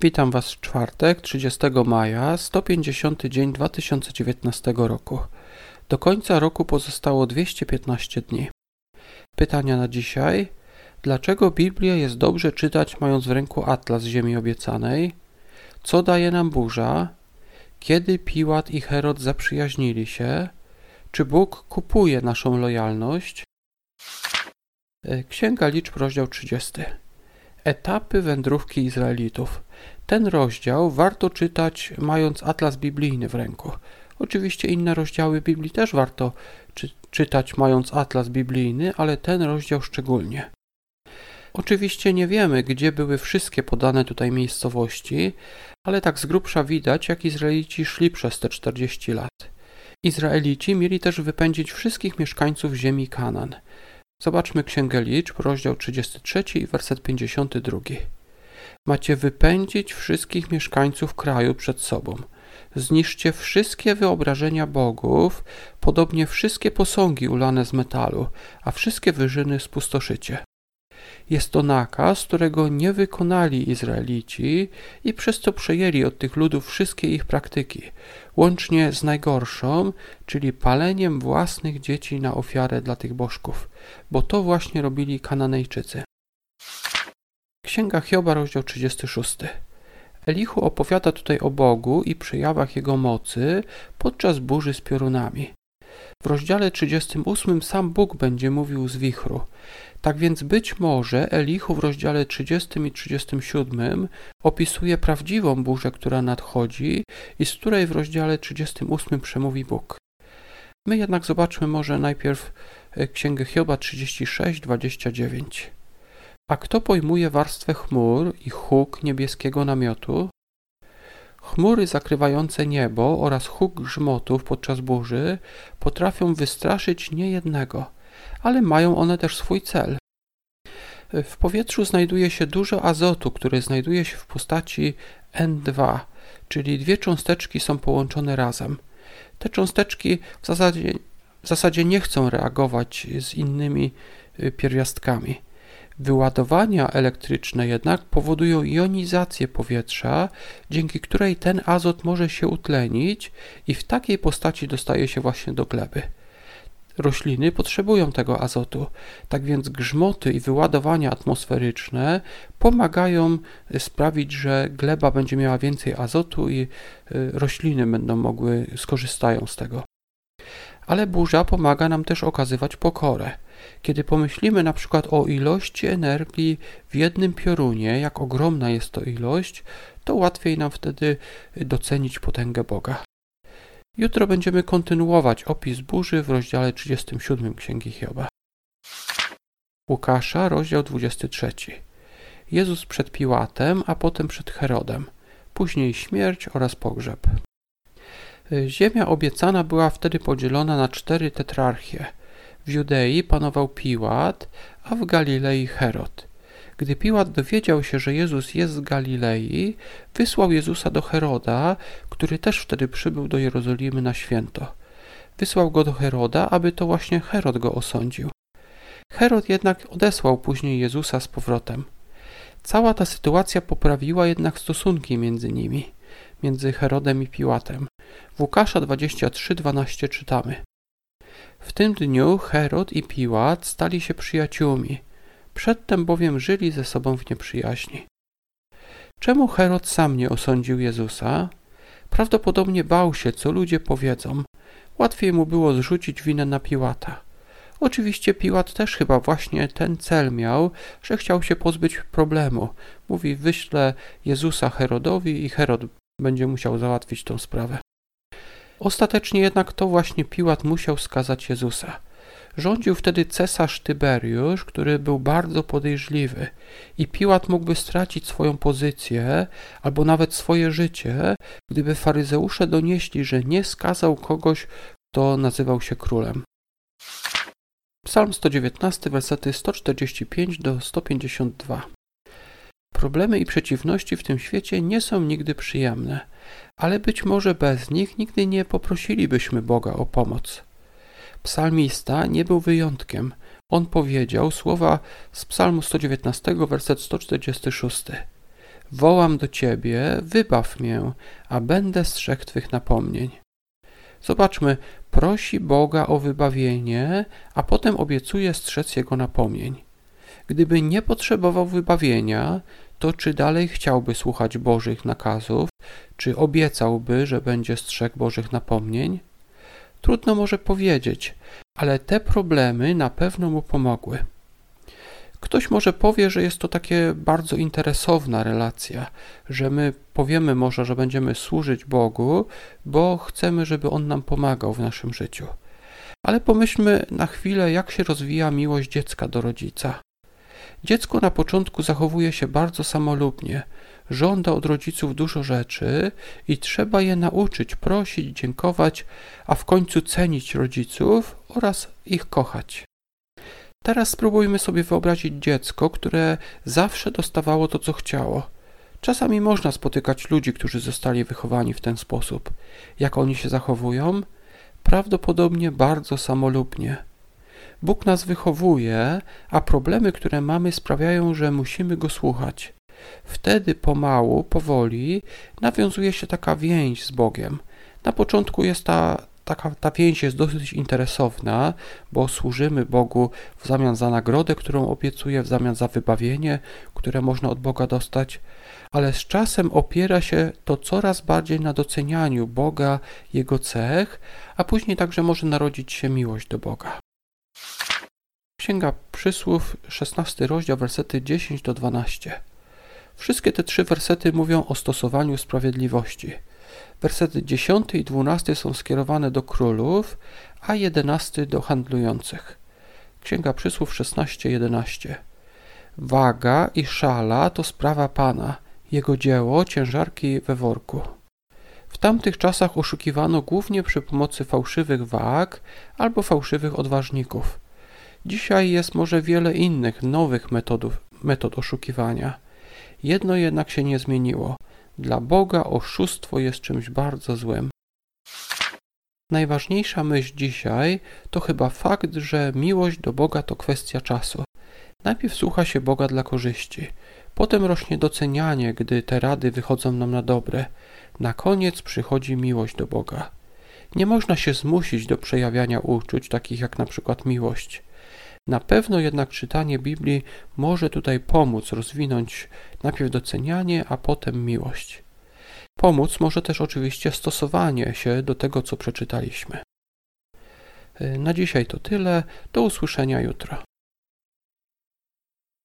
Witam Was w czwartek, 30 maja, 150 dzień 2019 roku. Do końca roku pozostało 215 dni. Pytania na dzisiaj. Dlaczego Biblię jest dobrze czytać mając w ręku atlas ziemi obiecanej? Co daje nam burza? Kiedy Piłat i Herod zaprzyjaźnili się? Czy Bóg kupuje naszą lojalność? E, Księga Liczb, rozdział 30. Etapy wędrówki Izraelitów. Ten rozdział warto czytać mając atlas biblijny w ręku. Oczywiście inne rozdziały Biblii też warto czy, czytać mając atlas biblijny, ale ten rozdział szczególnie. Oczywiście nie wiemy, gdzie były wszystkie podane tutaj miejscowości, ale tak z grubsza widać, jak Izraelici szli przez te 40 lat. Izraelici mieli też wypędzić wszystkich mieszkańców ziemi Kanan. Zobaczmy Księgę Liczb, rozdział 33 i werset 52. Macie wypędzić wszystkich mieszkańców kraju przed sobą. Zniszczcie wszystkie wyobrażenia bogów, podobnie wszystkie posągi ulane z metalu, a wszystkie wyżyny spustoszycie. Jest to nakaz, którego nie wykonali Izraelici i przez to przejęli od tych ludów wszystkie ich praktyki, łącznie z najgorszą, czyli paleniem własnych dzieci na ofiarę dla tych bożków, bo to właśnie robili Kananejczycy. Księga Hioba, rozdział 36. Elichu opowiada tutaj o Bogu i przejawach Jego mocy podczas burzy z piorunami. W rozdziale 38 sam Bóg będzie mówił z wichru. Tak więc być może Elichu w rozdziale 30 i 37 opisuje prawdziwą burzę, która nadchodzi i z której w rozdziale 38 przemówi Bóg. My jednak zobaczmy może najpierw e, Księgę Hioba 36-29. A kto pojmuje warstwę chmur i huk niebieskiego namiotu? Chmury zakrywające niebo oraz huk grzmotów podczas burzy potrafią wystraszyć niejednego, ale mają one też swój cel. W powietrzu znajduje się dużo azotu, który znajduje się w postaci N2, czyli dwie cząsteczki są połączone razem. Te cząsteczki w zasadzie, w zasadzie nie chcą reagować z innymi y, pierwiastkami. Wyładowania elektryczne jednak powodują jonizację powietrza, dzięki której ten azot może się utlenić i w takiej postaci dostaje się właśnie do gleby. Rośliny potrzebują tego azotu, tak więc grzmoty i wyładowania atmosferyczne pomagają sprawić, że gleba będzie miała więcej azotu i y, rośliny będą mogły skorzystają z tego. Ale burza pomaga nam też okazywać pokorę. Kiedy pomyślimy na przykład o ilości energii w jednym piorunie, jak ogromna jest to ilość, to łatwiej nam wtedy docenić potęgę Boga. Jutro będziemy kontynuować opis burzy w rozdziale 37 Księgi Hioba. Łukasza, rozdział 23. Jezus przed Piłatem, a potem przed Herodem, później śmierć oraz pogrzeb. Ziemia obiecana była wtedy podzielona na cztery tetrarchie – w Judei panował Piłat, a w Galilei Herod. Gdy Piłat dowiedział się, że Jezus jest z Galilei, wysłał Jezusa do Heroda, który też wtedy przybył do Jerozolimy na święto. Wysłał go do Heroda, aby to właśnie Herod go osądził. Herod jednak odesłał później Jezusa z powrotem. Cała ta sytuacja poprawiła jednak stosunki między nimi, między Herodem i Piłatem. W Łukasza 23:12 czytamy: w tym dniu Herod i Piłat stali się przyjaciółmi, przedtem bowiem żyli ze sobą w nieprzyjaźni. Czemu Herod sam nie osądził Jezusa? Prawdopodobnie bał się, co ludzie powiedzą. Łatwiej mu było zrzucić winę na Piłata. Oczywiście Piłat też chyba właśnie ten cel miał, że chciał się pozbyć problemu. Mówi, wyślę Jezusa Herodowi i Herod będzie musiał załatwić tą sprawę. Ostatecznie jednak to właśnie Piłat musiał skazać Jezusa. Rządził wtedy cesarz Tyberiusz, który był bardzo podejrzliwy i Piłat mógłby stracić swoją pozycję albo nawet swoje życie, gdyby faryzeusze donieśli, że nie skazał kogoś, kto nazywał się królem. Psalm 119, versety 145 do 152. Problemy i przeciwności w tym świecie nie są nigdy przyjemne ale być może bez nich nigdy nie poprosilibyśmy Boga o pomoc. Psalmista nie był wyjątkiem. On powiedział słowa z Psalmu 119, werset 146. Wołam do Ciebie, wybaw mię, a będę strzegł Twych napomnień. Zobaczmy, prosi Boga o wybawienie, a potem obiecuje strzec Jego napomnień. Gdyby nie potrzebował wybawienia, to czy dalej chciałby słuchać Bożych nakazów, czy obiecałby, że będzie strzegł Bożych napomnień? Trudno może powiedzieć, ale te problemy na pewno mu pomogły. Ktoś może powie, że jest to takie bardzo interesowna relacja, że my powiemy może, że będziemy służyć Bogu, bo chcemy, żeby On nam pomagał w naszym życiu. Ale pomyślmy na chwilę, jak się rozwija miłość dziecka do rodzica. Dziecko na początku zachowuje się bardzo samolubnie, żąda od rodziców dużo rzeczy i trzeba je nauczyć, prosić, dziękować, a w końcu cenić rodziców oraz ich kochać. Teraz spróbujmy sobie wyobrazić dziecko, które zawsze dostawało to, co chciało. Czasami można spotykać ludzi, którzy zostali wychowani w ten sposób. Jak oni się zachowują? Prawdopodobnie bardzo samolubnie. Bóg nas wychowuje, a problemy, które mamy, sprawiają, że musimy go słuchać. Wtedy pomału, powoli nawiązuje się taka więź z Bogiem. Na początku jest ta, taka, ta więź jest dosyć interesowna, bo służymy Bogu w zamian za nagrodę, którą obiecuje, w zamian za wybawienie, które można od Boga dostać, ale z czasem opiera się to coraz bardziej na docenianiu Boga, Jego cech, a później także może narodzić się miłość do Boga. Księga Przysłów, 16 rozdział, wersety 10 do 12. Wszystkie te trzy wersety mówią o stosowaniu sprawiedliwości. Wersety 10 i 12 są skierowane do królów, a 11 do handlujących. Księga Przysłów 16:11. Waga i szala to sprawa Pana, jego dzieło ciężarki we worku. W tamtych czasach oszukiwano głównie przy pomocy fałszywych wag albo fałszywych odważników. Dzisiaj jest może wiele innych, nowych metodów, metod oszukiwania. Jedno jednak się nie zmieniło. Dla Boga oszustwo jest czymś bardzo złym. Najważniejsza myśl dzisiaj to chyba fakt, że miłość do Boga to kwestia czasu. Najpierw słucha się Boga dla korzyści, potem rośnie docenianie, gdy te rady wychodzą nam na dobre. Na koniec przychodzi miłość do Boga. Nie można się zmusić do przejawiania uczuć, takich jak na przykład miłość. Na pewno jednak czytanie Biblii może tutaj pomóc rozwinąć najpierw docenianie, a potem miłość. Pomóc może też oczywiście stosowanie się do tego, co przeczytaliśmy. Na dzisiaj to tyle. Do usłyszenia jutro.